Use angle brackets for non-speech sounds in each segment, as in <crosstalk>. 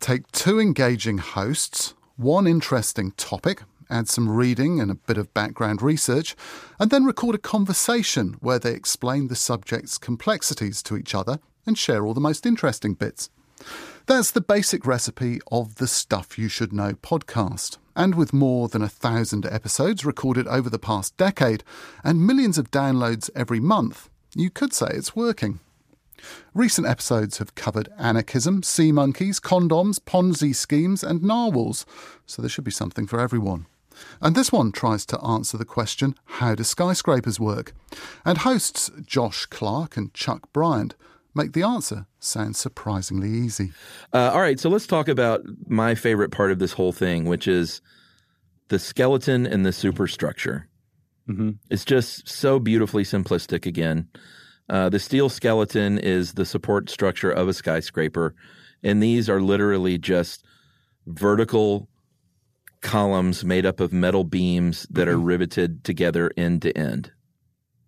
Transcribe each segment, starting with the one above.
Take two engaging hosts, one interesting topic, add some reading and a bit of background research, and then record a conversation where they explain the subject's complexities to each other and share all the most interesting bits. That's the basic recipe of the Stuff You Should Know podcast. And with more than a thousand episodes recorded over the past decade and millions of downloads every month, you could say it's working. Recent episodes have covered anarchism, sea monkeys, condoms, Ponzi schemes, and narwhals, so there should be something for everyone. And this one tries to answer the question how do skyscrapers work? And hosts Josh Clark and Chuck Bryant make the answer sound surprisingly easy. Uh, all right, so let's talk about my favorite part of this whole thing, which is the skeleton and the superstructure. Mm-hmm. It's just so beautifully simplistic again. Uh, the steel skeleton is the support structure of a skyscraper, and these are literally just vertical columns made up of metal beams that are riveted together end to end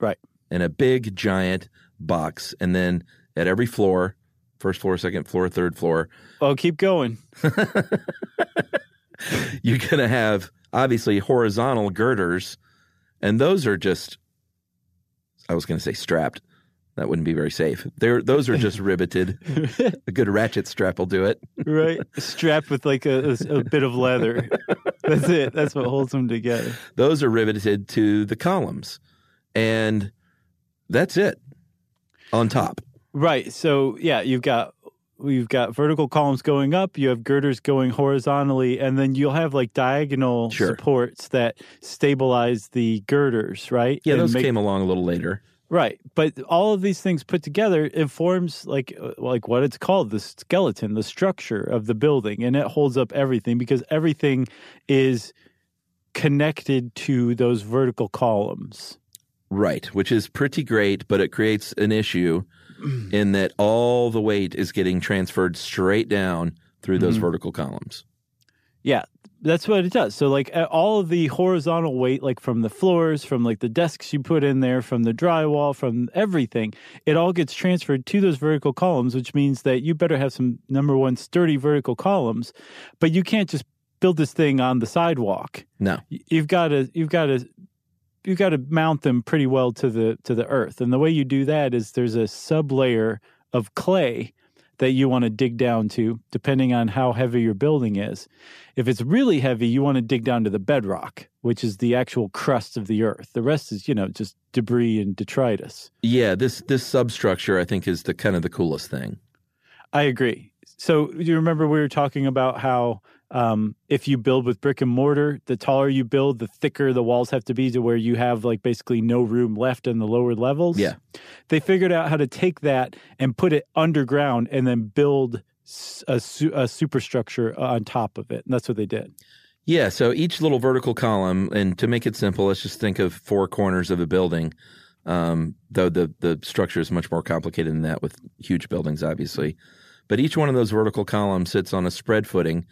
Right. in a big giant box. And then at every floor, first floor, second floor, third floor, Oh, keep going. <laughs> you're going to have obviously horizontal girders, and those are just, I was going to say strapped. That wouldn't be very safe. They're, those are just <laughs> riveted. a good ratchet strap will do it. Right. Strapped with like a, a, a bit of leather. That's it. That's what holds them together. Those are riveted to the columns, and that's it on top. Right. So yeah, you've got you've got vertical columns going up, you have girders going horizontally, and then you'll have like diagonal Sure. supports that stabilize the girders, right? Yeah, And those make- came along a little later. Right, but all of these things put together, it forms like uh, like what it's called, the skeleton, the structure of the building, and it holds up everything because everything is connected to those vertical columns. Right, which is pretty great, but it creates an issue <clears throat> in that all the weight is getting transferred straight down through those Mm-hmm. vertical columns. Yeah, that's what it does. So like all of the horizontal weight, like from the floors, from like the desks you put in there, from the drywall, from everything, it all gets transferred to those vertical columns, which means that you better have some number one sturdy vertical columns, but you can't just build this thing on the sidewalk. No, You've got to you've got to you've got to mount them pretty well to the to the earth. And the way you do that is there's a sublayer of clay that you want to dig down to depending on how heavy your building is. If it's really heavy, you want to dig down to the bedrock, which is the actual crust of the earth. The rest is, you know, just debris and detritus. yeah, this this substructure I think is the kind of the coolest thing. I agree. So, do you remember we were talking about how um, if you build with brick and mortar, the taller you build, the thicker the walls have to be to where you have like basically no room left in the lower levels? Yeah. They figured out how to take that and put it underground and then build a, su- a superstructure on top of it. And that's what they did. Yeah, so each little vertical column, and to make it simple, let's just think of four corners of a building. Um, though the the structure is much more complicated than that with huge buildings, obviously. But each one of those vertical columns sits on a spread footing,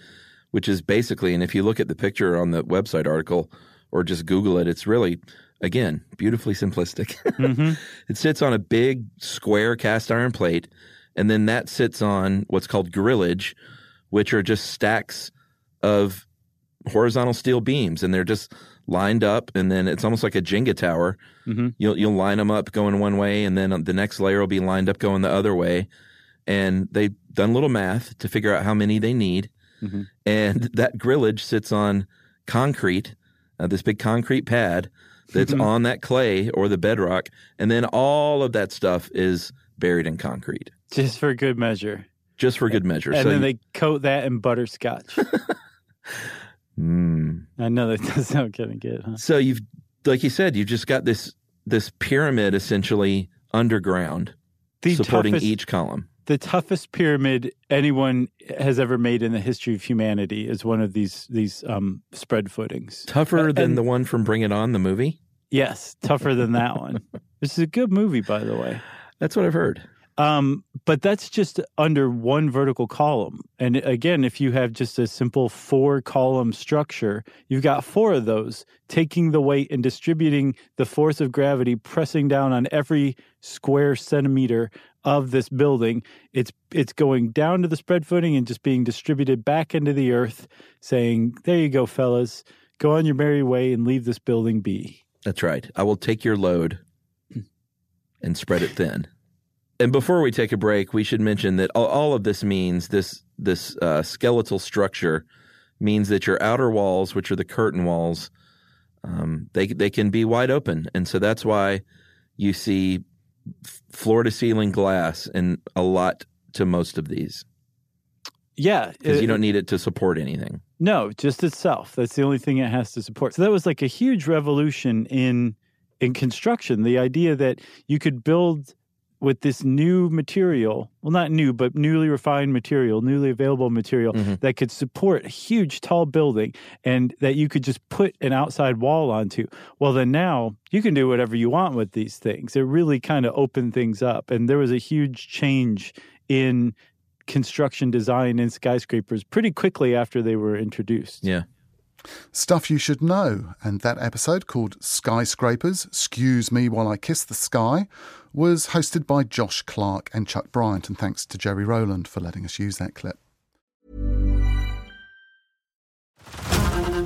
which is basically, and if you look at the picture on the website article or just Google it, it's really, again, beautifully simplistic. <laughs> it sits on a big square cast iron plate, and then that sits on what's called grillage, which are just stacks of horizontal steel beams, and they're just lined up, and then it's almost like a Jenga tower. Mhm. You'll you'll line them up going one way, and then the next layer will be lined up going the other way. And they've done a little math to figure out how many they need, Mhm. and that grillage sits on concrete, uh, this big concrete pad that's Mm-hmm. on that clay or the bedrock, and then all of that stuff is buried in concrete, Just for good measure. just for good measure. And so then you- they coat that in butterscotch. <laughs> Mm. I know that does sound kind of good, huh? So you've, like you said, you've just got this this pyramid essentially underground, The supporting toughest- each column. The toughest pyramid anyone has ever made in the history of humanity is one of these these um, spread footings. Tougher And- than the one from Bring It On, the movie? Yes, tougher than that one. <laughs> This is a good movie, by the way. That's what I've heard. Um, but that's just under one vertical column. And again, if you have just a simple four column structure, you've got four of those taking the weight and distributing the force of gravity, pressing down on every square centimeter of this building. It's it's going down to the spread footing and just being distributed back into the earth, saying, There you go, fellas. Go on your merry way and leave this building be. That's right. I will take your load <clears throat> and spread it thin. And before we take a break, we should mention that all, of this means this this uh, skeletal structure means that your outer walls, which are the curtain walls, um, they they can be wide open, and so that's why you see floor to ceiling glass in a lot to most of these Yeah. because you don't need it to support anything. No, just itself. That's the only thing it has to support. So that was like a huge revolution in in construction. The idea that you could build with this new material, well not new, but newly refined material, newly available material Mhm. that could support a huge tall building and that you could just put an outside wall onto. Well then now you can do whatever you want with these things. It really kind of opened things up and there was a huge change in construction design in skyscrapers pretty quickly after they were introduced. Yeah. Stuff you should know, and that episode called Skyscrapers, Excuse Me While I Kiss the Sky, was hosted by Josh Clark and Chuck Bryant, and thanks to Jerry Rowland for letting us use that clip.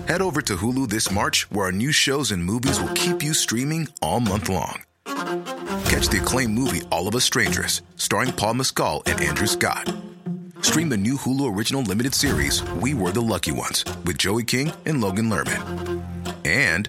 Head over to Hulu this March, where our new shows and movies will keep you streaming all month long. Catch the acclaimed movie All of Us Strangers, starring Paul Mescal and Andrew Scott. Stream the new Hulu original limited series We Were the Lucky Ones with Joey King and Logan Lerman. And